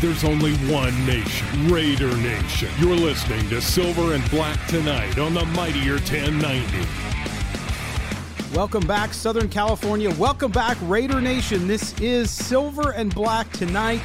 There's only one nation, Raider Nation. You're listening to Silver and Black tonight on the Mightier 1090. Welcome back, Southern California. Welcome back, Raider Nation. This is Silver and Black tonight.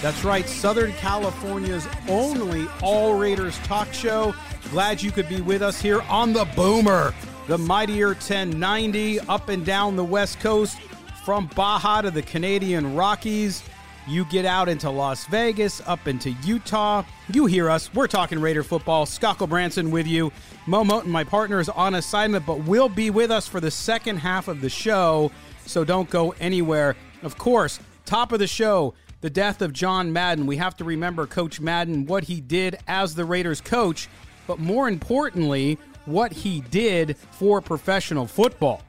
That's right, Southern California's only All Raiders talk show. Glad you could be with us here on the Boomer, the Mightier 1090, up and down the West Coast from Baja to the Canadian Rockies. You get out into Las Vegas, up into Utah. You hear us. We're talking Raider football. Scott Branson with you. Mo Moton, my partner, is on assignment, but will be with us for the second half of the show. So don't go anywhere. Of course, top of the show, the death of John Madden. We have to remember Coach Madden, what he did as the Raiders coach, but more importantly, what he did for professional football.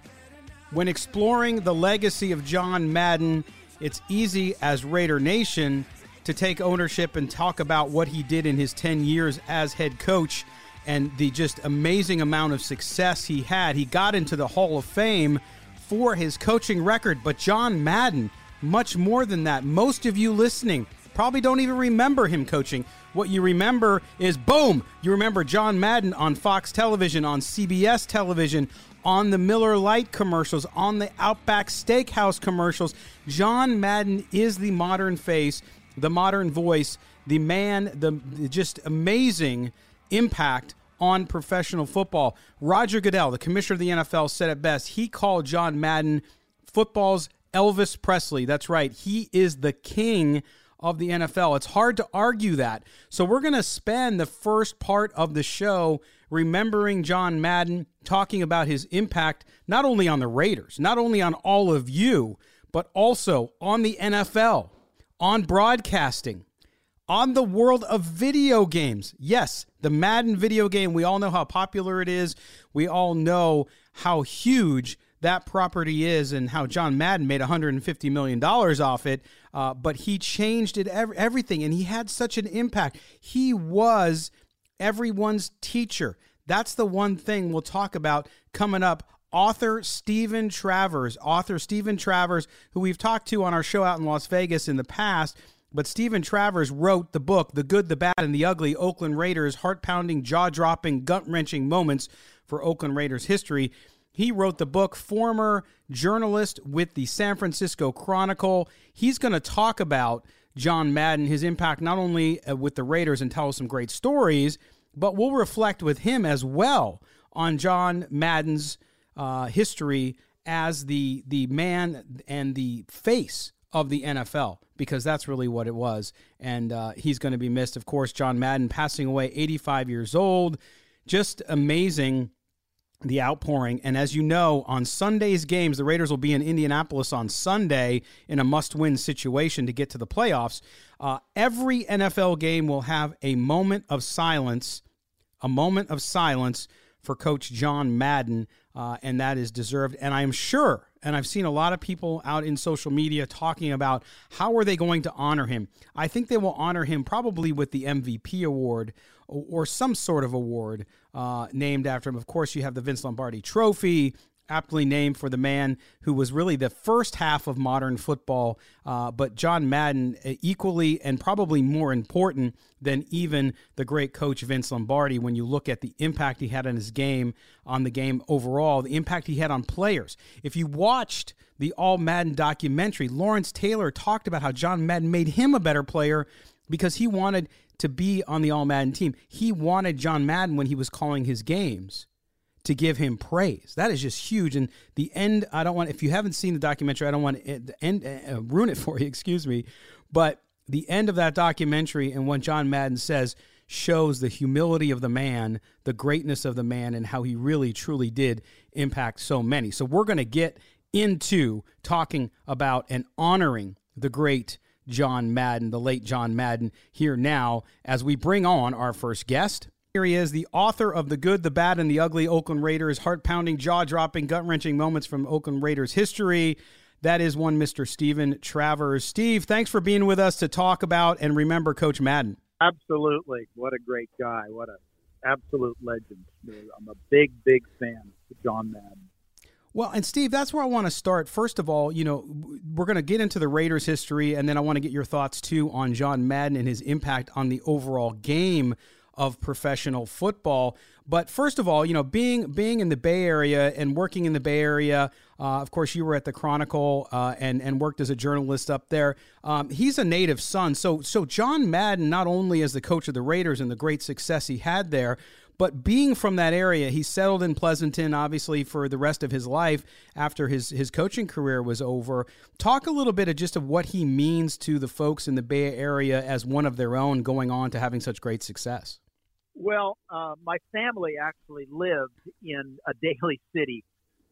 When exploring the legacy of John Madden, it's easy as Raider Nation to take ownership and talk about what he did in his 10 years as head coach and the just amazing amount of success he had. He got into the Hall of Fame for his coaching record, but John Madden, much more than that. Most of you listening probably don't even remember him coaching. What you remember is boom, you remember John Madden on Fox television, on CBS television, on the Miller Lite commercials, on the Outback Steakhouse commercials. John Madden is the modern face, the modern voice, the man, the just amazing impact on professional football. Roger Goodell, the commissioner of the NFL, said it best. He called John Madden football's Elvis Presley. That's right. He is the king of the NFL. It's hard to argue that. So we're going to spend the first part of the show remembering John Madden, talking about his impact not only on the Raiders, not only on all of you, but also on the NFL, on broadcasting, on the world of video games. Yes, the Madden video game, we all know how popular it is. We all know how huge that property is and how John Madden made $150 million off it. Uh, but he changed it everything and he had such an impact. He was everyone's teacher. That's the one thing we'll talk about coming up. Author Steven Travers, author Steven Travers, who we've talked to on our show out in Las Vegas in the past. But Steven Travers wrote the book, The Good, the Bad, and the Ugly Oakland Raiders Heart Pounding, Jaw Dropping, Gut Wrenching Moments for Oakland Raiders History. He wrote the book, former journalist with the San Francisco Chronicle. He's going to talk about John Madden, his impact not only uh, with the Raiders and tell us some great stories, but we'll reflect with him as well on John Madden's uh, history as the the man and the face of the NFL because that's really what it was. And uh, he's going to be missed. Of course, John Madden passing away, 85 years old. Just amazing the outpouring. And as you know, on Sunday's games, the Raiders will be in Indianapolis on Sunday in a must win situation to get to the playoffs. Uh, every NFL game will have a moment of silence, a moment of silence for Coach John Madden, uh, and that is deserved. And I'm sure, and I've seen a lot of people out in social media talking about how are they going to honor him. I think they will honor him probably with the MVP award or, some sort of award uh, named after him. Of course, you have the Vince Lombardi Trophy, aptly named for the man who was really the first half of modern football. Uh, but John Madden, uh, equally and probably more important than even the great coach Vince Lombardi, when you look at the impact he had on his game, on the game overall, the impact he had on players. If you watched the All Madden documentary, Lawrence Taylor talked about how John Madden made him a better player because he wanted to be on the All Madden team. He wanted John Madden when he was calling his games to give him praise. That is just huge. And the end, I don't want, if you haven't seen the documentary, I don't want to end, uh, ruin it for you, excuse me. But the end of that documentary and what John Madden says shows the humility of the man, the greatness of the man, and how he really, truly did impact so many. So we're going to get into talking about and honoring the great John Madden, the late John Madden, here now as we bring on our first guest. Here he is, the author of The Good, the Bad, and the Ugly Oakland Raiders, heart pounding, jaw dropping, gut wrenching moments from Oakland Raiders history. That is one Mr. Steven Travers. Steve, thanks for being with us to talk about and remember Coach Madden. Absolutely. What a great guy. What a absolute legend. I'm a big, big fan of John Madden. Well, and Steve, that's where I want to start. First of all, you know, we're going to get into the Raiders' history, and then I want to get your thoughts too on John Madden and his impact on the overall game of professional football. But first of all, you know, being being in the Bay Area and working in the Bay Area, uh, of course, you were at the Chronicle uh, and and worked as a journalist up there. Um, he's a native son, so so John Madden not only as the coach of the Raiders and the great success he had there, but being from that area, he settled in Pleasanton, obviously, for the rest of his life after his, his coaching career was over. Talk a little bit of just of what he means to the folks in the Bay Area as one of their own going on to having such great success. Well, uh, my family actually lived in a Daly City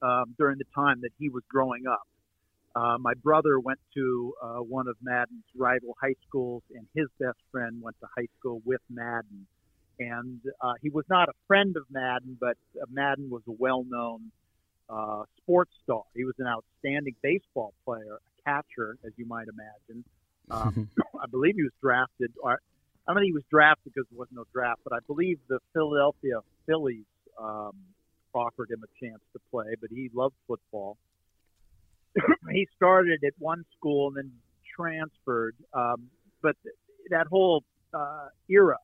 um, during the time that he was growing up. Uh, my brother went to uh, one of Madden's rival high schools, and his best friend went to high school with Madden and uh, he was not a friend of Madden, but uh, Madden was a well-known uh, sports star. He was an outstanding baseball player, a catcher, as you might imagine. Um, I believe he was drafted. Or, I don't think he was drafted because there was no draft, but I believe the Philadelphia Phillies um, offered him a chance to play. But he loved football. he started at one school and then transferred. Um, but that whole uh, era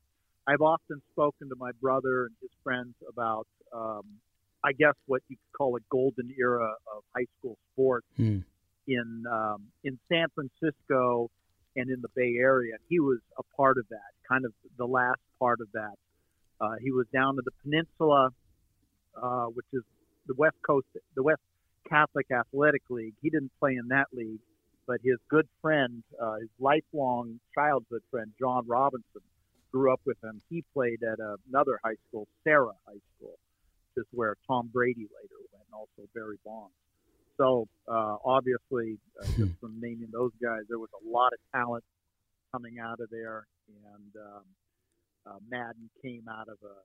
I've often spoken to my brother and his friends about, um, I guess, what you could call a golden era of high school sports hmm. in um, in San Francisco and in the Bay Area. He was a part of that, kind of the last part of that. Uh, he was down to the peninsula, uh, which is the West Coast, the West Catholic Athletic League. He didn't play in that league, but his good friend, uh, his lifelong childhood friend, John Robinson, grew up with him. He played at another high school, Serra High School, is where Tom Brady later went, and also Barry Bonds. So uh, obviously, uh, just hmm. from naming those guys, there was a lot of talent coming out of there, and um, uh, Madden came out of a,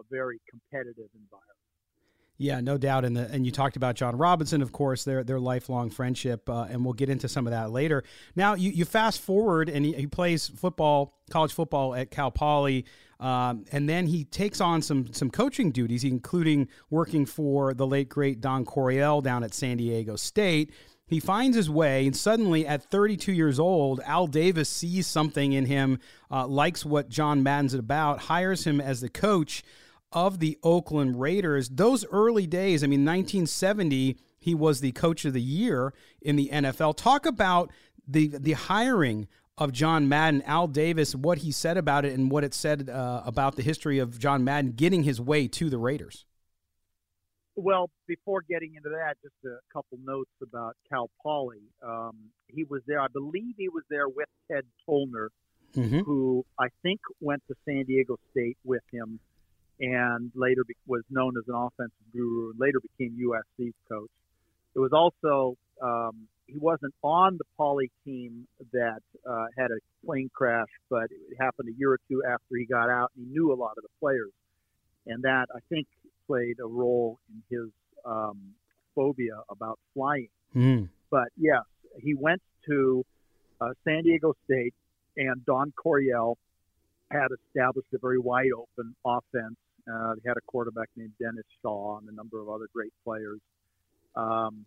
a very competitive environment. Yeah, no doubt. And the and you talked about John Robinson, of course, their their lifelong friendship, uh, and we'll get into some of that later. Now, you, you fast forward, and he, he plays football, college football at Cal Poly, um, and then he takes on some some coaching duties, including working for the late great Don Coryell down at San Diego State. He finds his way, and suddenly, at 32 years old, Al Davis sees something in him, uh, likes what John Madden's about, hires him as the coach of the Oakland Raiders. Those early days, I mean, 1970, he was the coach of the year in the NFL. Talk about the the hiring of John Madden, Al Davis, what he said about it, and what it said uh, about the history of John Madden getting his way to the Raiders. Well, before getting into that, just a couple notes about Cal Poly. Um, he was there, I believe he was there with Ted Tollner, mm-hmm. who I think went to San Diego State with him and later be, was known as an offensive guru and later became USC's coach. It was also um, he wasn't on the Poly team that uh, had a plane crash, but it happened a year or two after he got out, and he knew a lot of the players, and that I think played a role in his um, phobia about flying. Mm. But yes, he went to uh, San Diego State, and Don Coryell had established a very wide open offense uh, they had a quarterback named Dennis Shaw and a number of other great players. Um,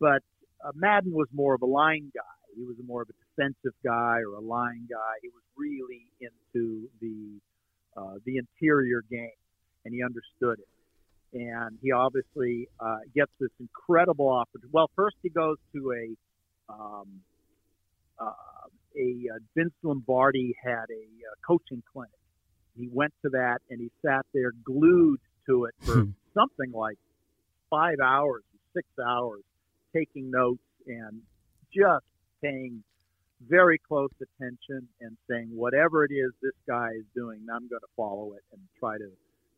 but uh, Madden was more of a line guy. He was more of a defensive guy or a line guy. He was really into the uh, the interior game, and he understood it. And he obviously uh, gets this incredible opportunity. Well, first he goes to a um, uh, a uh, Vince Lombardi had a uh, coaching clinic he went to that and he sat there glued to it for hmm. something like five hours, six hours, taking notes and just paying very close attention and saying whatever it is this guy is doing, I'm going to follow it and try to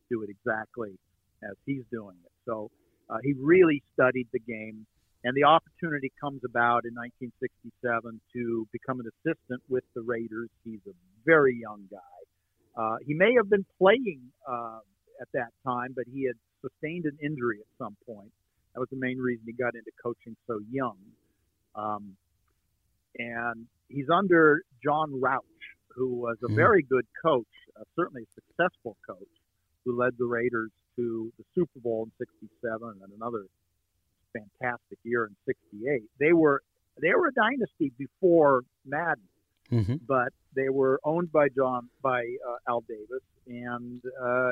do it exactly as he's doing it. So uh, he really studied the game, and the opportunity comes about in 1967 to become an assistant with the Raiders. He's a very young guy, Uh, he may have been playing uh, at that time, but he had sustained an injury at some point. That was the main reason he got into coaching so young. Um, and he's under John Rauch, who was a mm-hmm. very good coach, uh, certainly a successful coach, who led the Raiders to the Super Bowl in '67 and another fantastic year in '68. They were they were a dynasty before Madden, mm-hmm. but they were owned by John by uh, Al Davis, and uh,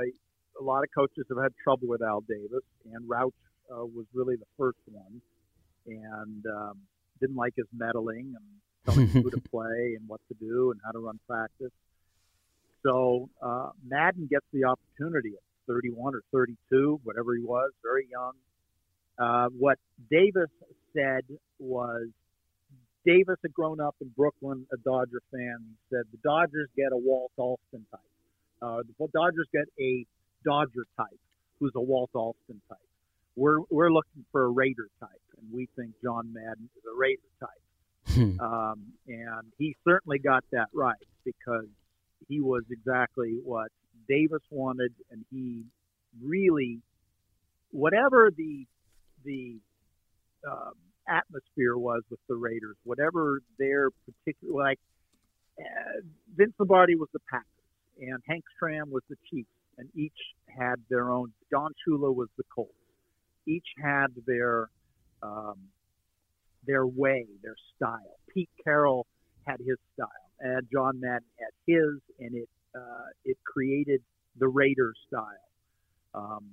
a lot of coaches have had trouble with Al Davis, and Rauch uh, was really the first one, and um, didn't like his meddling and telling who to play and what to do and how to run practice. So uh, Madden gets the opportunity at 31 or 32, whatever he was, very young. Uh, what Davis said was Davis had grown up in Brooklyn, a Dodger fan. He said the Dodgers get a Walt Alston type. Uh, the Dodgers get a Dodger type, who's a Walt Alston type. We're we're looking for a Raider type, and we think John Madden is a Raider type. Hmm. um, and he certainly got that right because he was exactly what Davis wanted, and he really, whatever the the um, atmosphere was with the Raiders, whatever their particular like uh, Vince Lombardi was the Packers and Hank Stram was the Chiefs, and each had their own. Don Shula was the Colts. Each had their um, their way, their style. Pete Carroll had his style, and John Madden had his, and it uh, it created the Raiders style. Um,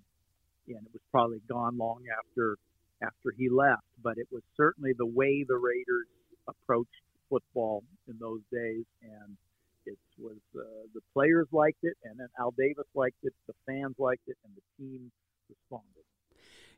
and it was probably gone long after after he left, but it was certainly the way the Raiders approached football in those days, and it was uh, the players liked it, and then Al Davis liked it, the fans liked it, and the team responded.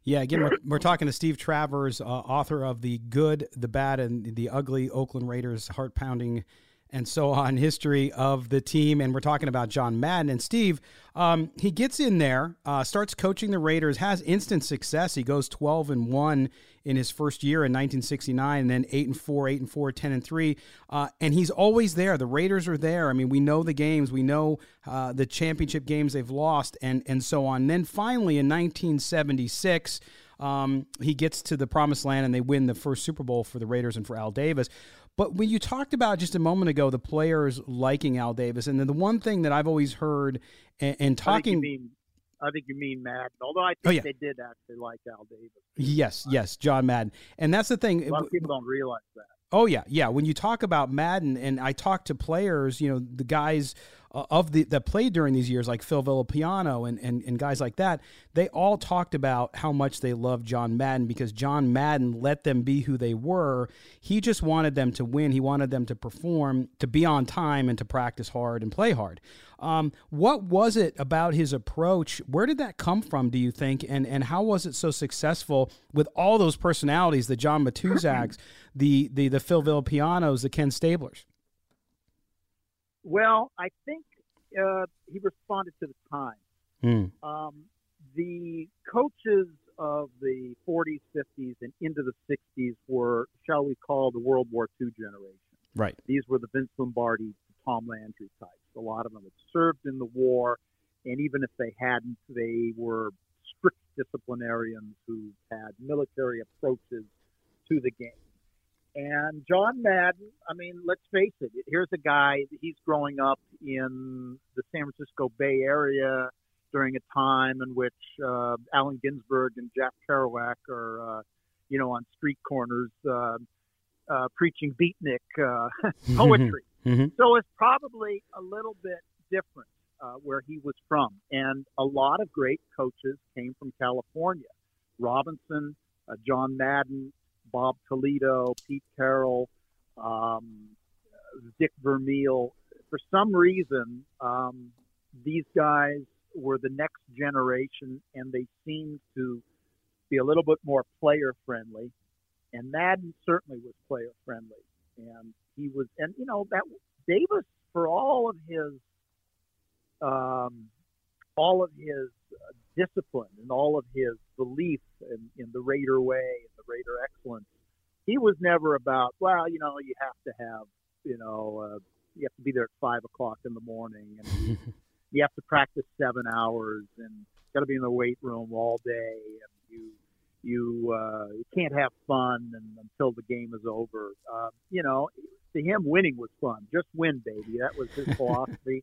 Yeah, again, we're, we're talking to Steve Travers, uh, author of The Good, the Bad, and the Ugly Oakland Raiders Heart Pounding and so on history of the team. And we're talking about John Madden. And Steve, um, he gets in there, uh, starts coaching the Raiders, has instant success. He goes 12 and 1 in his first year in 1969, and then 8 and 4, 8 and 4, 10 and 3. Uh, and he's always there. The Raiders are there. I mean, we know the games, we know uh, the championship games they've lost, and, and so on. And then finally in 1976, um, he gets to the promised land and they win the first Super Bowl for the Raiders and for Al Davis. But when you talked about just a moment ago the players liking Al Davis, and then the one thing that I've always heard and, and talking. I think, mean, I think you mean Madden. Although I oh, think oh, yeah. they did actually like Al Davis. Yes, yes, John Madden, and that's the thing. A lot of people don't realize that. Oh yeah, yeah. When you talk about Madden, and I talk to players, you know, the guys of the that played during these years, like Phil Villapiano and, and and guys like that, they all talked about how much they loved John Madden because John Madden let them be who they were. He just wanted them to win. He wanted them to perform, to be on time, and to practice hard and play hard. Um, what was it about his approach? Where did that come from? Do you think? And and how was it so successful with all those personalities, the John Matuszaks, the the the Phil Villapianos, the Ken Stablers? Well, I think uh, he responded to the time. Mm. Um, the coaches of the 40s, 50s, and into the 60s were, shall we call, the World War II generation. Right. These were the Vince Lombardi, Tom Landry types. A lot of them had served in the war, and even if they hadn't, they were strict disciplinarians who had military approaches to the game. And John Madden, I mean, let's face it, here's a guy, he's growing up in the San Francisco Bay Area during a time in which uh, Allen Ginsberg and Jack Kerouac are, uh, you know, on street corners uh, uh, preaching beatnik uh, poetry. Mm-hmm. So it's probably a little bit different uh, where he was from. And a lot of great coaches came from California. Robinson, uh, John Madden, Bob Toledo, Pete Carroll, um, Dick Vermeil. For some reason, um, these guys were the next generation, and they seemed to be a little bit more player friendly. And Madden certainly was player friendly, and he was, and you know that Davis for all of his, um, all of his discipline and all of his belief in, in the Raider way and the Raider excellence. He was never about, well, you know, you have to have, you know, uh, you have to be there at five o'clock in the morning, and you have to practice seven hours, and got to be in the weight room all day, and you you uh, you can't have fun and, until the game is over. Uh, you know, to him, winning was fun. Just win, baby. That was his philosophy,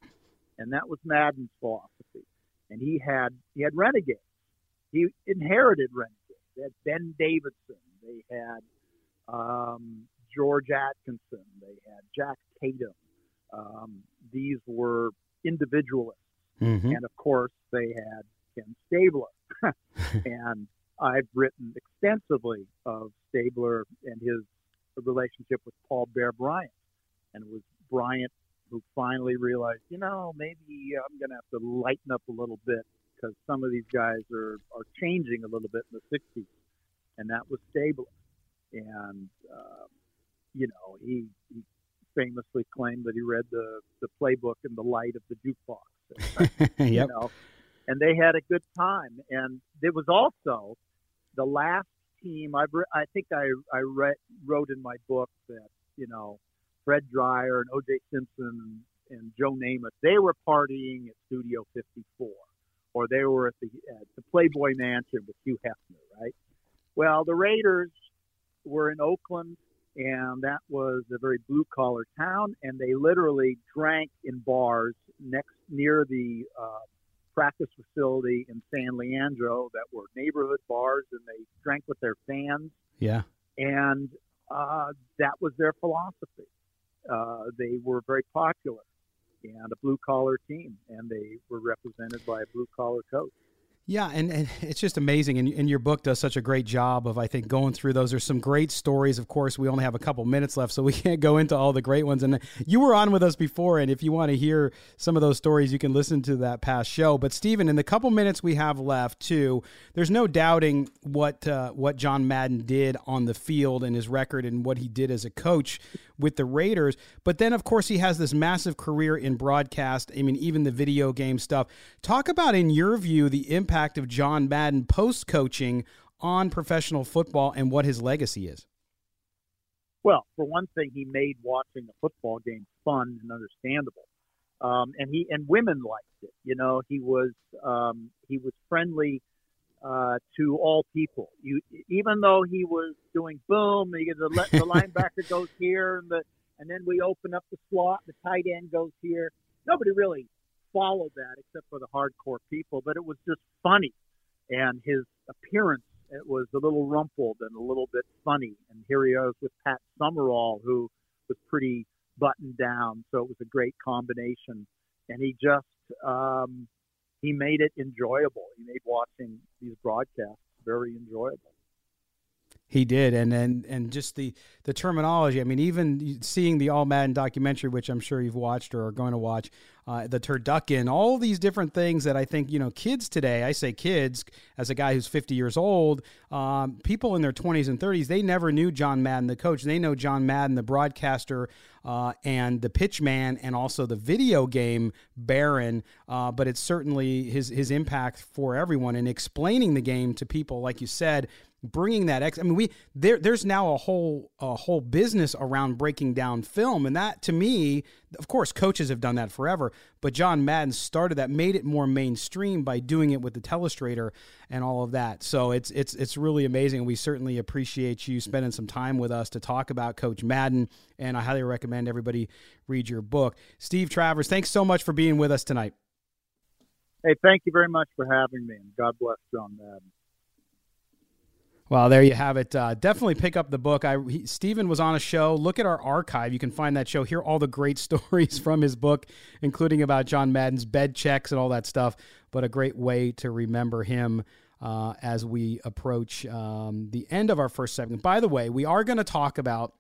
and that was Madden's philosophy. And he had he had renegades. He inherited renegades. They had Ben Davidson. They had um, George Atkinson. They had Jack Tatum. Um, these were individualists, mm-hmm. and of course, they had Ken Stabler. and I've written extensively of Stabler and his relationship with Paul Bear Bryant, and it was Bryant who finally realized, you know, maybe I'm going to have to lighten up a little bit because some of these guys are are changing a little bit in the '60s, and that was Stabler, and uh, you know he, he famously claimed that he read the the playbook in the light of the jukebox. yep. You know, and they had a good time. And there was also the last team. I've re- I think I I read, wrote in my book that you know Fred Dryer and O.J. Simpson and Joe Namath they were partying at Studio 54, or they were at the at the Playboy Mansion with Hugh Hefner, right? Well, the Raiders were in Oakland, and that was a very blue collar town, and they literally drank in bars next near the uh, practice facility in San Leandro that were neighborhood bars, and they drank with their fans. Yeah, and uh, that was their philosophy. Uh, they were very popular and a blue collar team, and they were represented by a blue collar coach. Yeah, and, and it's just amazing. And, and your book does such a great job of, I think, going through those. There's some great stories. Of course, we only have a couple minutes left, so we can't go into all the great ones. And you were on with us before, and if you want to hear some of those stories, you can listen to that past show. But, Steven, in the couple minutes we have left, too, there's no doubting what, uh, what John Madden did on the field and his record and what he did as a coach with the Raiders. But then, of course, he has this massive career in broadcast. I mean, even the video game stuff. Talk about, in your view, the impact of John Madden post coaching on professional football and what his legacy is. Well, for one thing, he made watching a football game fun and understandable. Um, and he and women liked it. You know, he was um, he was friendly uh, to all people. You, even though he was doing boom, the, the, the linebacker goes here, and the and then we open up the slot, the tight end goes here. Nobody really followed that except for the hardcore people, but it was just funny, and his appearance it was a little rumpled and a little bit funny. And here he is with Pat Summerall, who was pretty buttoned down, so it was a great combination. And he just um, he made it enjoyable. He made watching these broadcasts very enjoyable. He did, and and and just the the terminology. I mean, even seeing the All Madden documentary, which I'm sure you've watched or are going to watch, uh, the turducken, all these different things that I think you know kids today. I say kids as a guy who's 50 years old. Um, people in their 20s and 30s, they never knew John Madden, the coach. They know John Madden, the broadcaster, uh, and the pitch man, and also the video game baron. Uh, but it's certainly his his impact for everyone and explaining the game to people, like you said bringing that ex. I mean, we there there's now a whole a whole business around breaking down film, and that to me, of course, coaches have done that forever. But John Madden started that, made it more mainstream by doing it with the telestrator and all of that. So it's it's it's really amazing. We certainly appreciate you spending some time with us to talk about Coach Madden, and I highly recommend everybody read your book. Steve Travers, thanks so much for being with us tonight. Hey, thank you very much for having me, and God bless John Madden. Well, there you have it. Uh, definitely pick up the book. I he, Steven was on a show. Look at our archive. You can find that show. Hear all the great stories from his book, including about John Madden's bed checks and all that stuff. But a great way to remember him uh, as we approach um, the end of our first segment. By the way, we are going to talk about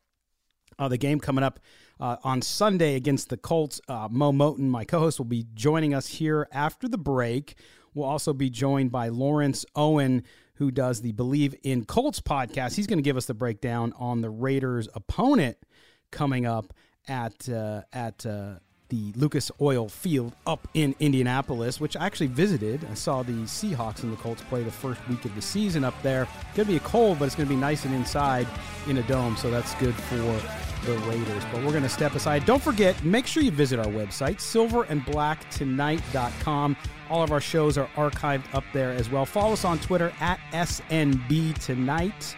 uh, the game coming up uh, on Sunday against the Colts. Uh, Mo Moton, my co-host, will be joining us here after the break. We'll also be joined by Lawrence Owen who does the Believe in Colts podcast. He's going to give us the breakdown on the Raiders' opponent coming up at uh, at uh, the Lucas Oil Field up in Indianapolis, which I actually visited. I saw the Seahawks and the Colts play the first week of the season up there. It's going to be cold, but it's going to be nice and inside in a dome, so that's good for the Raiders. But we're going to step aside. Don't forget, make sure you visit our website, silverandblacktonight.com. All of our shows are archived up there as well. Follow us on Twitter at SNB Tonight.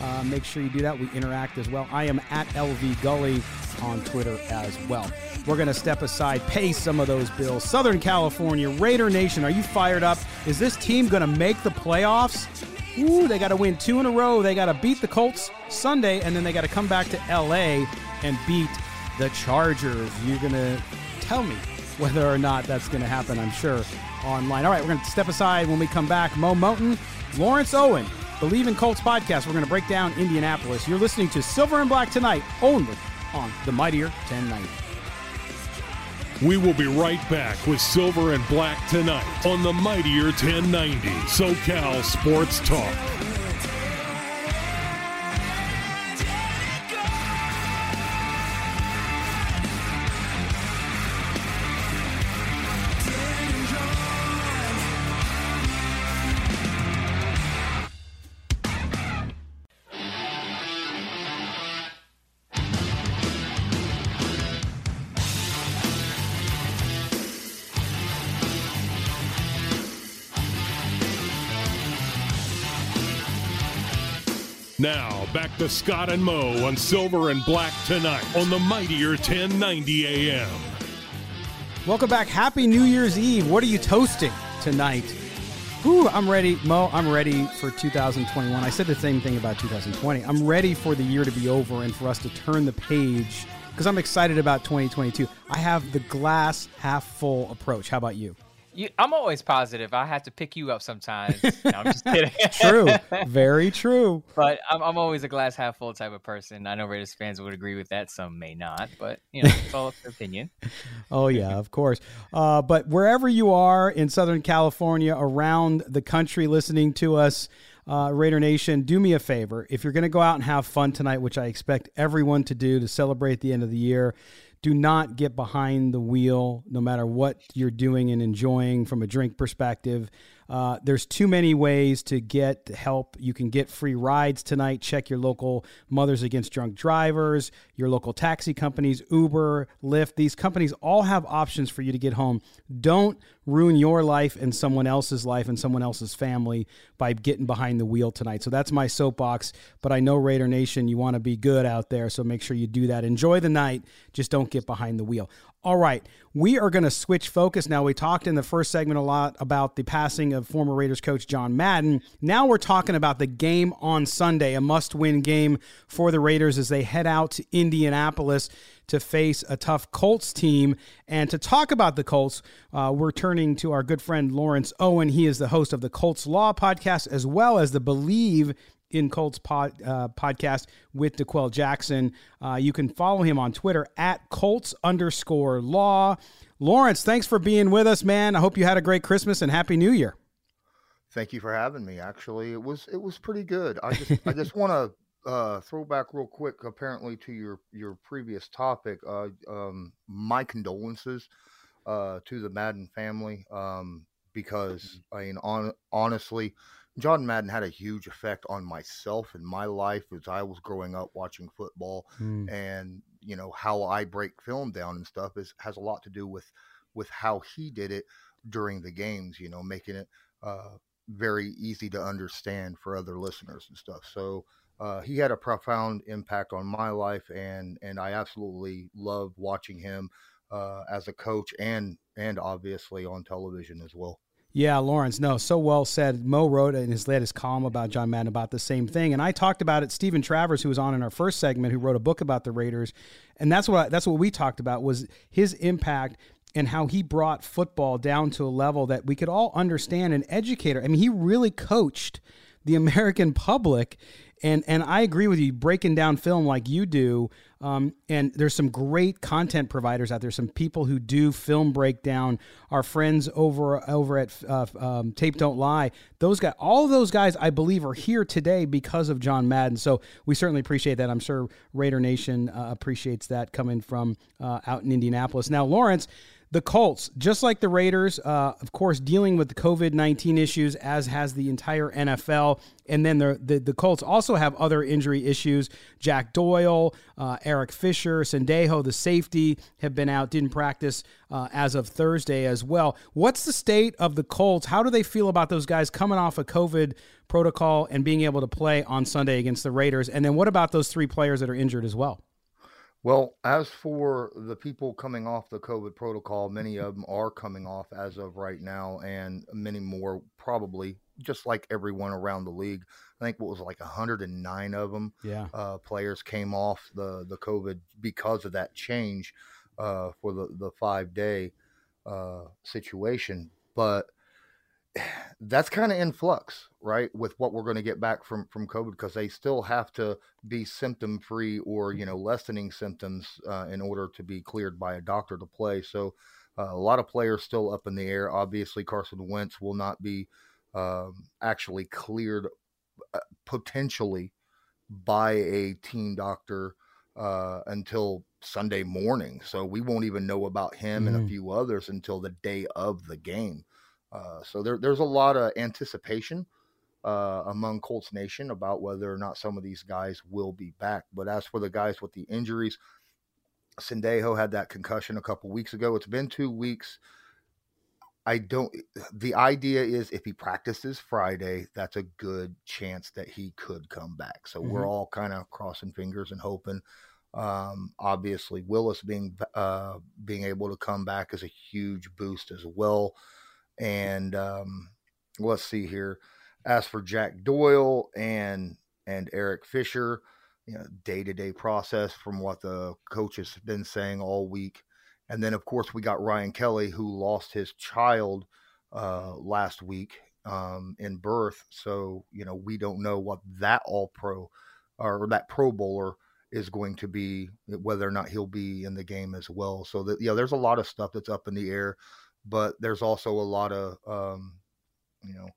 Uh, make sure you do that. We interact as well. I am at LV Gully on Twitter as well. We're going to step aside, pay some of those bills. Southern California, Raider Nation, are you fired up? Is this team going to make the playoffs? Ooh, they got to win two in a row. They got to beat the Colts Sunday, and then they got to come back to LA and beat the Chargers. You're going to tell me whether or not that's going to happen, I'm sure, online. All right, we're going to step aside when we come back. Mo Moton, Lawrence Owen, Believe in Colts podcast. We're going to break down Indianapolis. You're listening to Silver and Black tonight, only on the Mightier 1090. We will be right back with Silver and Black tonight on the Mightier 1090 SoCal Sports Talk. Now, back to Scott and Mo on Silver and Black tonight on the Mightier 1090 AM. Welcome back. Happy New Year's Eve. What are you toasting tonight? Whew, I'm ready, Mo. I'm ready for 2021. I said the same thing about 2020. I'm ready for the year to be over and for us to turn the page because I'm excited about 2022. I have the glass half full approach. How about you? You, I'm always positive. I have to pick you up sometimes. No, I'm just kidding. true. Very true. But I'm, I'm always a glass half full type of person. I know Raiders fans would agree with that. Some may not, but you know, it's all opinion. oh yeah, of course. Uh, but wherever you are in Southern California, around the country, listening to us. Uh, Raider Nation, do me a favor. If you're going to go out and have fun tonight, which I expect everyone to do to celebrate the end of the year, do not get behind the wheel no matter what you're doing and enjoying from a drink perspective. Uh, there's too many ways to get help. You can get free rides tonight. Check your local Mothers Against Drunk Drivers, your local taxi companies, Uber, Lyft. These companies all have options for you to get home. Don't ruin your life and someone else's life and someone else's family by getting behind the wheel tonight. So that's my soapbox. But I know Raider Nation, you want to be good out there. So make sure you do that. Enjoy the night. Just don't get behind the wheel. All right, we are going to switch focus now. We talked in the first segment a lot about the passing of former Raiders coach John Madden. Now we're talking about the game on Sunday, a must win game for the Raiders as they head out to Indianapolis to face a tough Colts team. And to talk about the Colts, uh, we're turning to our good friend Lawrence Owen. He is the host of the Colts Law podcast as well as the Believe in Colts pod, uh, podcast with DeQuell Jackson. Uh, you can follow him on Twitter at Colts underscore law. Lawrence, thanks for being with us, man. I hope you had a great Christmas and Happy New Year. Thank you for having me. Actually, it was it was pretty good. I just I just want to uh, throw back real quick. Apparently, to your your previous topic, uh, um, my condolences uh, to the Madden family um, because I mean, on, honestly, John Madden had a huge effect on myself and my life as I was growing up watching football, mm. and you know how I break film down and stuff is has a lot to do with with how he did it during the games. You know, making it uh, very easy to understand for other listeners and stuff. So uh, he had a profound impact on my life, and and I absolutely love watching him uh, as a coach and and obviously on television as well. Yeah, Lawrence. No, so well said. Mo wrote in his latest column about John Madden about the same thing, and I talked about it. Steven Travers, who was on in our first segment, who wrote a book about the Raiders, and that's what that's what we talked about was his impact and how he brought football down to a level that we could all understand and educate. I mean, he really coached the American public And and I agree with you. Breaking down film like you do, um, and there's some great content providers out there. Some people who do film breakdown. Our friends over over at uh, um, Tape Don't Lie. Those guys, all those guys, I believe, are here today because of John Madden. So we certainly appreciate that. I'm sure Raider Nation uh, appreciates that coming from uh, out in Indianapolis. Now, Lawrence the Colts, just like the Raiders, uh, of course, dealing with the COVID 19 issues, as has the entire NFL. And then the, the, the, Colts also have other injury issues. Jack Doyle, uh, Eric Fisher, Sendejo, the safety, have been out, didn't practice uh, as of Thursday as well. What's the state of the Colts? How do they feel about those guys coming off a COVID protocol and being able to play on Sunday against the Raiders? And then what about those three players that are injured as well? Well, as for the people coming off the COVID protocol, many of them are coming off as of right now, and many more probably, just like everyone around the league. I think what was like 109 of them, yeah, uh, players came off the the COVID because of that change uh, for the the five day uh, situation. But that's kind of in flux, right? With what we're going to get back from from COVID, because they still have to be symptom free or you know lessening symptoms uh, in order to be cleared by a doctor to play. So uh, a lot of players still up in the air. Obviously, Carson Wentz will not be um, actually cleared uh, potentially by a team doctor uh, until Sunday morning. So we won't even know about him mm. and a mm-hmm. few others until the day of the game. Uh, so there, there's a lot of anticipation uh, among Colts Nation about whether or not some of these guys will be back. But as for the guys with the injuries, Sendejo had that concussion a couple weeks ago. It's been two weeks. I don't. The idea is if he practices Friday, that's a good chance that he could come back. So mm-hmm. we're all kind of crossing fingers and hoping. Um, obviously, Willis being uh, being able to come back is a huge boost as well. And um, let's see here. As for Jack Doyle and and Eric Fisher, you know, day to day process from what the coach has been saying all week. And then, of course, we got Ryan Kelly, who lost his child uh, last week um, in birth. So, you know, we don't know what that all pro or that pro bowler is going to be, whether or not he'll be in the game as well. So, that, yeah, there's a lot of stuff that's up in the air but there's also a lot of um, you know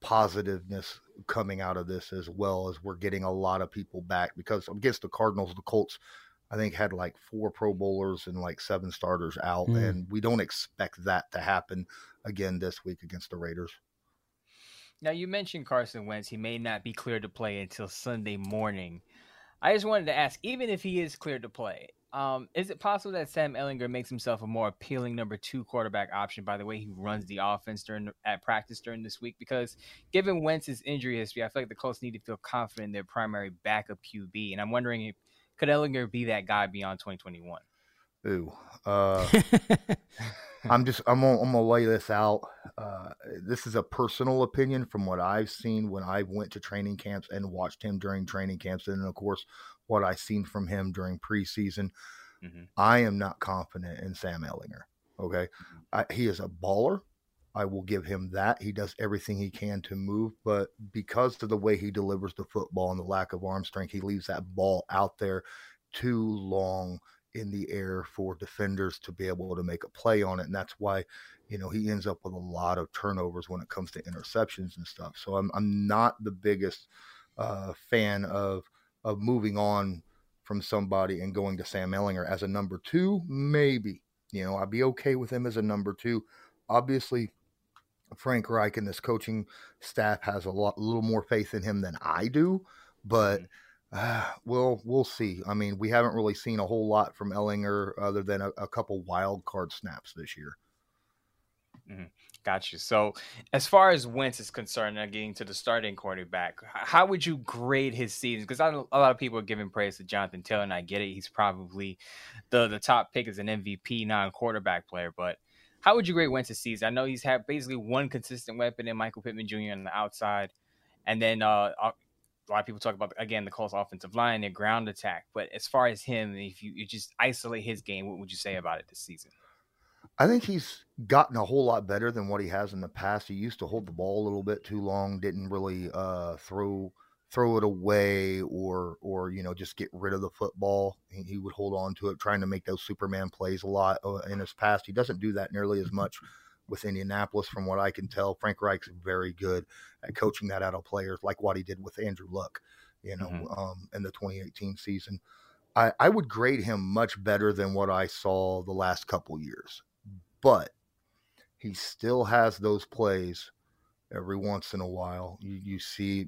positiveness coming out of this as well as we're getting a lot of people back because against the Cardinals, the Colts, I think had like four Pro Bowlers and like seven starters out, mm. and we don't expect that to happen again this week against the Raiders. Now you mentioned Carson Wentz; he may not be cleared to play until Sunday morning. I just wanted to ask, even if he is cleared to play, um, is it possible that Sam Ehlinger makes himself a more appealing number two quarterback option by the way he runs the offense during at practice during this week? Because given Wentz's injury history, I feel like the Colts need to feel confident in their primary backup QB, and I'm wondering if could Ehlinger be that guy beyond 2021? Ooh, uh, I'm just I'm gonna, I'm gonna lay this out. Uh, this is a personal opinion from what I've seen when I went to training camps and watched him during training camps, and of course what I've seen from him during preseason. Mm-hmm. I am not confident in Sam Ehlinger. Okay. Mm-hmm. I, he is a baller. I will give him that. He does everything he can to move, but because of the way he delivers the football and the lack of arm strength, he leaves that ball out there too long in the air for defenders to be able to make a play on it. And that's why, you know, he ends up with a lot of turnovers when it comes to interceptions and stuff. So I'm, I'm not the biggest uh, fan of of moving on from somebody and going to Sam Ehlinger as a number two, maybe. You know, I'd be okay with him as a number two. Obviously, Frank Reich and this coaching staff has a lot, a little more faith in him than I do, but uh, we'll we'll see. I mean, we haven't really seen a whole lot from Ehlinger other than a, a couple wild card snaps this year. Mm-hmm. Got you. So, as far as Wentz is concerned, now getting to the starting quarterback, how would you grade his season? Because a lot of people are giving praise to Jonathan Taylor, and I get it. He's probably the the top pick as an MVP non-quarterback player. But how would you grade Wentz's season? I know he's had basically one consistent weapon in Michael Pittman Jr. on the outside, and then uh, a lot of people talk about again the Colts offensive line, their ground attack. But as far as him, if you, you just isolate his game, what would you say about it this season? I think he's gotten a whole lot better than what he has in the past. He used to hold the ball a little bit too long, didn't really uh, throw throw it away or or you know just get rid of the football. He, he would hold on to it, trying to make those Superman plays a lot uh, in his past. He doesn't do that nearly as much with Indianapolis, from what I can tell. Frank Reich's very good at coaching that out of players, like what he did with Andrew Luck, you know, mm-hmm. um, in the 2018 season. I, I would grade him much better than what I saw the last couple years, but he still has those plays every once in a while. You, you see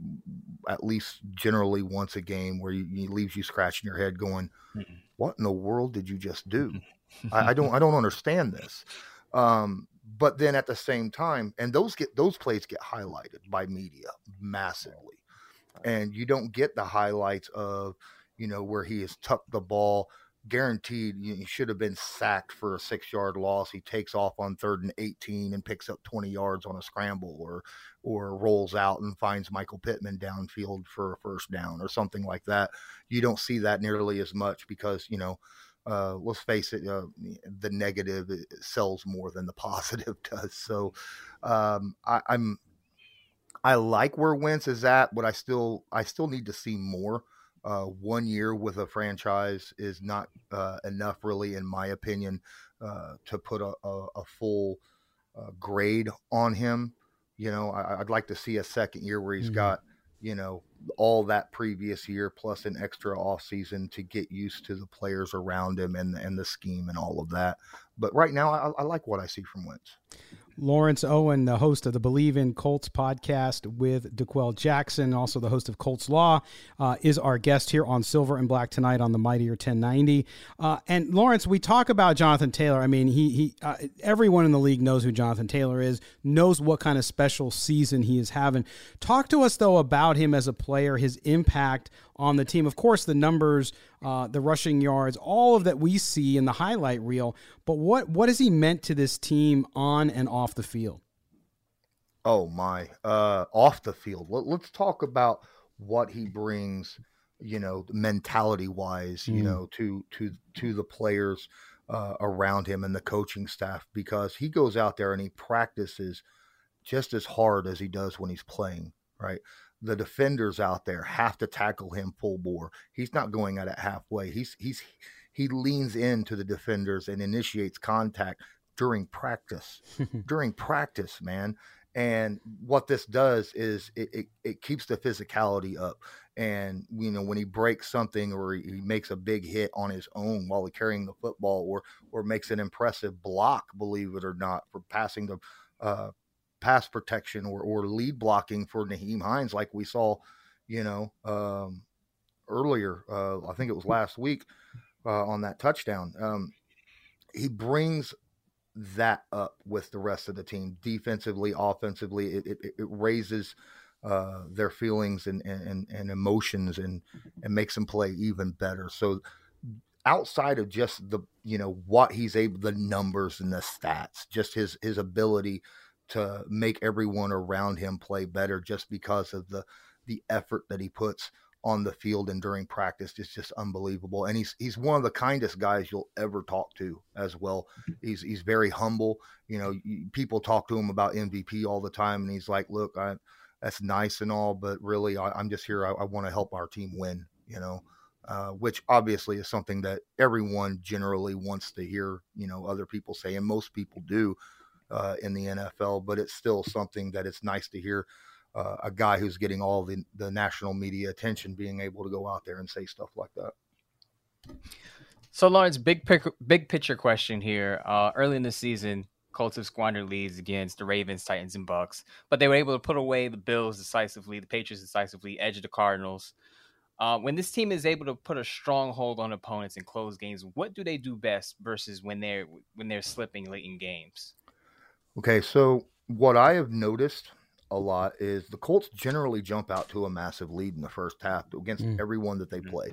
at least generally once a game where he, he leaves you scratching your head going, mm-hmm. what in the world did you just do? I, I, don't, I don't understand this. Um, but then at the same time, and those get, those plays get highlighted by media massively. And you don't get the highlights of, you know, where he has tucked the ball guaranteed he should have been sacked for a six yard loss. He takes off on third and 18 and picks up 20 yards on a scramble or, or rolls out and finds Michael Pittman downfield for a first down or something like that. You don't see that nearly as much because, you know, uh, let's face it, uh, the negative sells more than the positive does. So um, I, I'm, I like where Wentz is at, but I still, I still need to see more uh, one year with a franchise is not uh, enough, really, in my opinion, uh, to put a, a, a full uh, grade on him. You know, I, would like to see a second year where he's mm-hmm. got, you know, all that previous year plus an extra off season to get used to the players around him and and the scheme and all of that. But right now, I, I like what I see from Wentz. Lawrence Owen, the host of the Believe in Colts podcast with DeQuell Jackson, also the host of Colts Law, uh, is our guest here on Silver and Black tonight on the Mightier 1090. Uh, and Lawrence, we talk about Jonathan Taylor. I mean, he he uh, everyone in the league knows who Jonathan Taylor is, knows what kind of special season he is having. Talk to us though about him as a player, his impact on the team. Of course, the numbers, uh, the rushing yards, all of that we see in the highlight reel. But what what has he meant to this team on and off the field? Oh my, uh, off the field. Let, us talk about what he brings. You know, mentality wise, mm. you know, to to to the players uh, around him and the coaching staff because he goes out there and he practices just as hard as he does when he's playing. Right the defenders out there have to tackle him full bore. He's not going at it halfway. He's he's he leans into the defenders and initiates contact during practice. during practice, man. And what this does is it, it, it, keeps the physicality up. And, you know, when he breaks something or he makes a big hit on his own while he's carrying the football or, or makes an impressive block, believe it or not, for passing the, uh, pass protection or, or lead blocking for Nyheim Hines, like we saw, you know, um, earlier. Uh, I think it was last week uh, on that touchdown. Um, he brings that up with the rest of the team, defensively, offensively. It, it, it raises uh, their feelings and, and, and emotions and and makes them play even better. So outside of just the you know what he's able the numbers and the stats just his his ability to make everyone around him play better just because of the the effort that he puts on the field and during practice is just unbelievable. And he's he's one of the kindest guys you'll ever talk to as well. He's he's very humble. You know, people talk to him about MVP all the time, and he's like, "Look, I that's nice and all, but really, I, am just here. I, I want to help our team win." You know. Uh, which obviously is something that everyone generally wants to hear, you know, other people say, and most people do uh, in the NFL, but it's still something that it's nice to hear uh, a guy who's getting all the, the national media attention being able to go out there and say stuff like that. So, Lawrence, big big picture question here. Uh, early in the season, Colts have squandered leads against the Ravens, Titans, and Bucks, but they were able to put away the Bills decisively, the Patriots decisively, edge the Cardinals. Uh, when this team is able to put a strong hold on opponents and close games, what do they do best versus when they're when they're slipping late in games? Okay, so what I have noticed a lot is the Colts generally jump out to a massive lead in the first half against mm. everyone that they mm. play.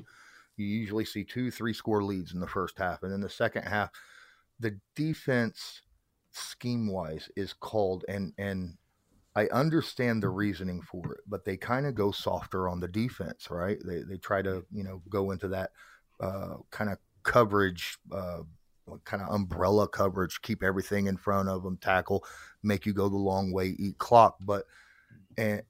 You usually see two, three score leads in the first half. And then the second half, the defense scheme wise is called and and I understand the reasoning for it, but they kind of go softer on the defense, right? They they try to, you know, go into that uh, kind of coverage uh, kind of umbrella coverage, keep everything in front of them, tackle, make you go the long way, eat clock. But and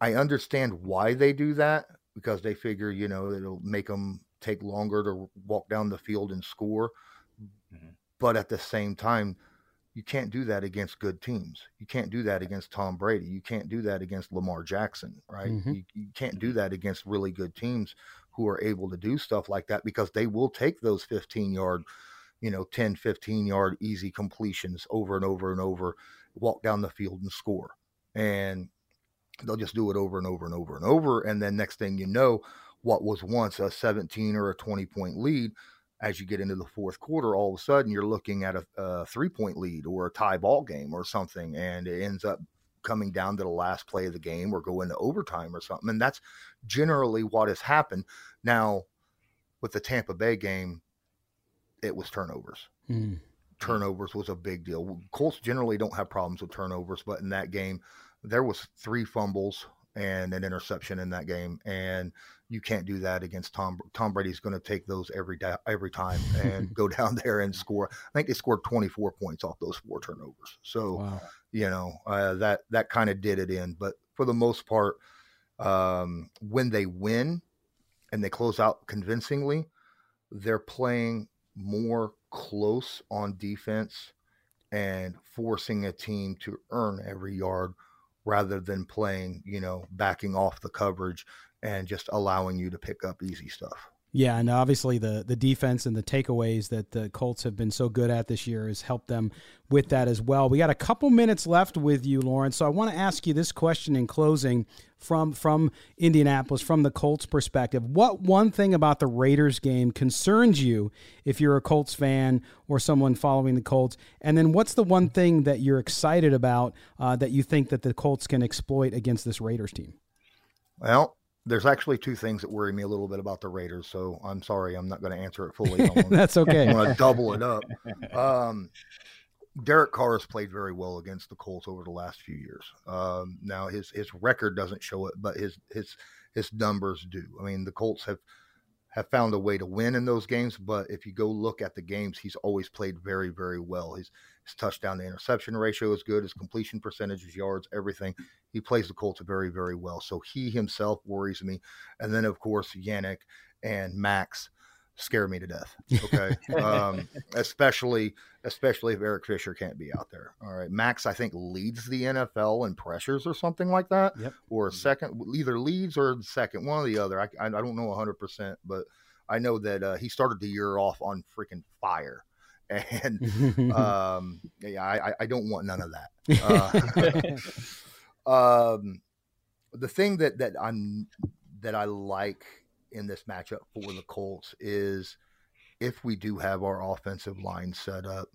I understand why they do that because they figure, you know, it'll make them take longer to walk down the field and score. Mm-hmm. But at the same time, you can't do that against good teams. You can't do that against Tom Brady. You can't do that against Lamar Jackson, right? Mm-hmm. You, you, can't do that against really good teams who are able to do stuff like that because they will take those 15 yard, you know, 10, 15 yard easy completions over and over and over, walk down the field and score. And they'll just do it over and over and over and over. And then next thing you know, what was once a 17 or a 20 point lead as you get into the fourth quarter, all of a sudden you're looking at a, a three point lead or a tie ball game or something, and it ends up coming down to the last play of the game or go into overtime or something. And that's generally what has happened. Now, with the Tampa Bay game, it was turnovers. Mm. Turnovers was a big deal. Colts generally don't have problems with turnovers, but in that game, there was three fumbles and an interception in that game, and you can't do that against Tom. Tom Brady's going to take those every day, every time, and go down there and score. I think they scored 24 points off those four turnovers. So, wow. you know, uh, that that kind of did it in. But for the most part, um, when they win and they close out convincingly, they're playing more close on defense and forcing a team to earn every yard rather than playing, you know, backing off the coverage and just allowing you to pick up easy stuff. Yeah, and obviously the the defense and the takeaways that the Colts have been so good at this year has helped them with that as well. We got a couple minutes left with you, Lawrence. So I want to ask you this question in closing from from Indianapolis, from the Colts perspective. What one thing about the Raiders game concerns you if you're a Colts fan or someone following the Colts? And then what's the one thing that you're excited about uh, that you think that the Colts can exploit against this Raiders team? Well, there's actually two things that worry me a little bit about the Raiders. So I'm sorry, I'm not going to answer it fully. That's okay. I'm going to double it up. Um, Derek Carr has played very well against the Colts over the last few years. Um, now his his record doesn't show it, but his his his numbers do. I mean, the Colts have have found a way to win in those games, but if you go look at the games, he's always played very very well. His his touchdown to interception ratio is good. His completion percentage, his yards, everything. He plays the Colts very, very well. So he himself worries me. And then, of course, Yannick and Maxx scare me to death. Okay. um, especially, especially if Eric Fisher can't be out there. All right. Maxx, I think, leads the NFL in pressures or something like that. Yep. Or second, either leads or second, one or the other. I, I, I don't know 100%, but I know that uh, he started the year off on freaking fire and um, yeah, I, I don't want none of that. Uh, um, the thing that that I'm that I like in this matchup for the Colts is if we do have our offensive line set up,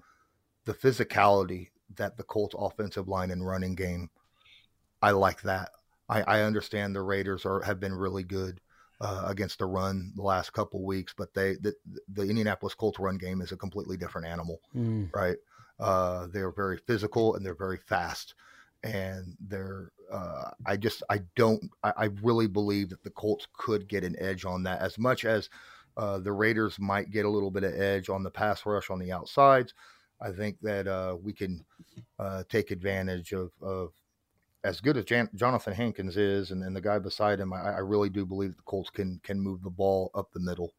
the physicality that the Colts offensive line and running game, I like that. I, I understand the Raiders are have been really good uh, against the run the last couple weeks, but they the, the Indianapolis Colts run game is a completely different animal, mm. right? Uh, they're very physical and they're very fast, and they're uh, I just I don't I, I, really believe that the Colts could get an edge on that as much as uh, the Raiders might get a little bit of edge on the pass rush on the outsides. I think that uh, we can uh, take advantage of, of as good as Jan- Johnathan Hankins is, and, and the guy beside him, I, I, really do believe the Colts can can move the ball up the middle.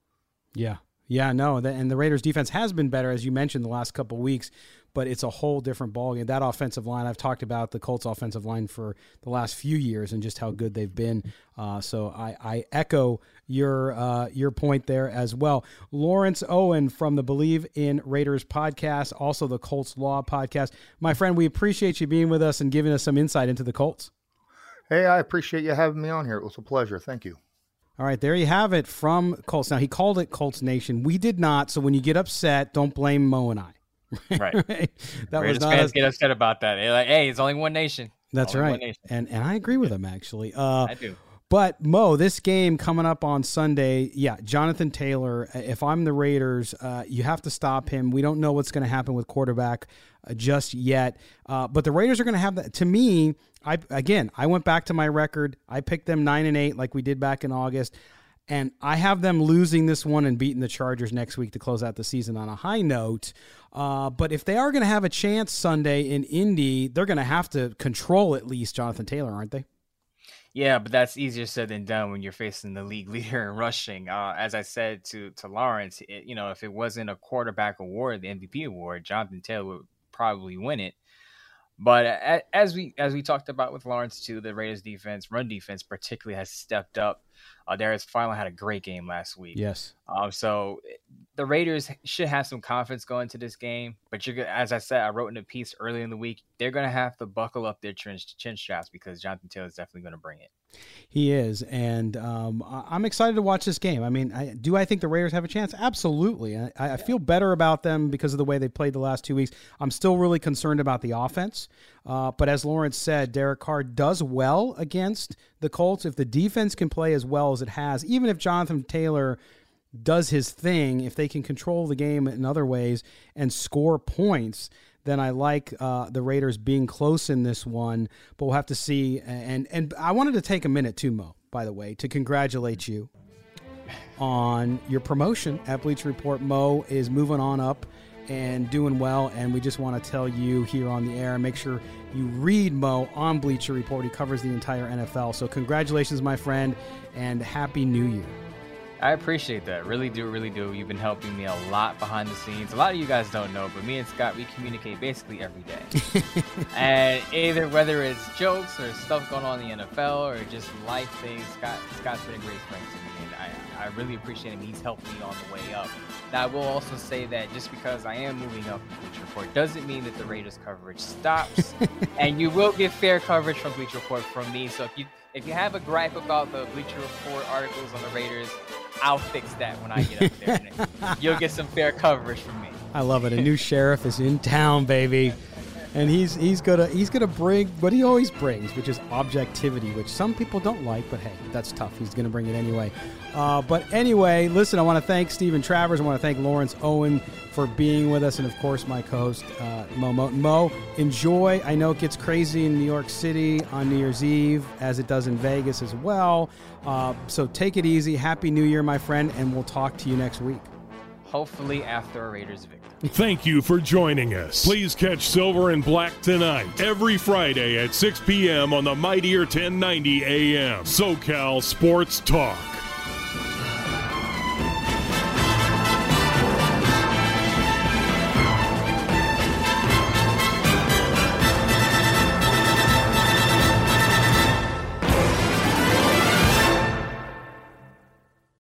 Yeah, yeah, no, the, and the Raiders' defense has been better, as you mentioned, the last couple weeks but it's a whole different ballgame. That offensive line, I've talked about the Colts offensive line for the last few years and just how good they've been. Uh, so I, I, echo your uh, your point there as well. Lawrence Owen from the Believe in Raiders podcast, also the Colts Law podcast. My friend, we appreciate you being with us and giving us some insight into the Colts. Hey, I appreciate you having me on here. It was a pleasure. Thank you. All right, there you have it from Colts. Now, he called it Colts Nation. We did not. So when you get upset, don't blame Mo and I. Right. right. That Raiders was not fans get upset about that. They're like, hey, it's only one nation. That's only right. And and I agree with them actually. Uh, I do. But Mo, this game coming up on Sunday, yeah, Jonathan Taylor. If I'm the Raiders, uh, you have to stop him. We don't know what's going to happen with quarterback uh, just yet. Uh, but the Raiders are going to have that. To me, I again, I went back to my record. I picked them nine and eight, like we did back in August. And I have them losing this one and beating the Chargers next week to close out the season on a high note. Uh, but if they are going to have a chance Sunday in Indy, they're going to have to control at least Jonathan Taylor, aren't they? Yeah, but that's easier said than done when you're facing the league leader in rushing. Uh, as I said to to Lawrence, it, you know, if it wasn't a quarterback award, the MVP award, Jonathan Taylor would probably win it. But as we as we talked about with Lawrence too, the Raiders defense, run defense particularly, has stepped up. Uh, Darius finally had a great game last week. Yes. Um, so the Raiders should have some confidence going to this game. But you're as I said, I wrote in a piece early in the week. They're going to have to buckle up their chin, chin straps because Jonathan Taylor is definitely going to bring it. He is, and um, I'm excited to watch this game. I mean, I, do I think the Raiders have a chance? Absolutely. I, I, feel better about them because of the way they played the last two weeks. I'm still really concerned about the offense. Uh, but as Lawrence said, Derek Carr does well against the Colts. If the defense can play as well as it has, even if Jonathan Taylor does his thing, if they can control the game in other ways and score points, then I like uh, the Raiders being close in this one. But we'll have to see. And and I wanted to take a minute too, Mo, by the way, to congratulate you on your promotion at Bleacher Report. Mo is moving on up and doing well, and we just want to tell you here on the air. Make sure you read Mo on Bleacher Report. He covers the entire NFL. So congratulations, my friend, and happy New Year. I appreciate that. Really do, really do. You've been helping me a lot behind the scenes. A lot of you guys don't know, but me and Scott, we communicate basically every day. and either whether it's jokes or stuff going on in the NFL or just life things, Scott, Scott's been a great friend to me. And I, I really appreciate him. He's helped me on the way up. Now, I will also say that just because I am moving up in Bleacher Report doesn't mean that the Raiders coverage stops. and you will get fair coverage from Bleacher Report from me. So if you if you have a gripe about the Bleacher Report articles on the Raiders, I'll fix that when I get up there. You'll get some fair coverage from me. I love it. A new sheriff is in town, baby. And he's he's gonna he's gonna bring what he always brings, which is objectivity, which some people don't like, but hey, that's tough. He's gonna bring it anyway. Uh, but anyway, listen, I want to thank Steven Travers. I want to thank Lawrence Owen for being with us, and of course my co-host uh, Mo Mo. Mo, enjoy. I know it gets crazy in New York City on New Year's Eve, as it does in Vegas as well. Uh, so take it easy. Happy New Year, my friend, and we'll talk to you next week. Hopefully after a Raiders victory. Thank you for joining us. Please catch Silver and Black tonight, every Friday at 6 p.m. on the Mightier 1090 AM. SoCal Sports Talk.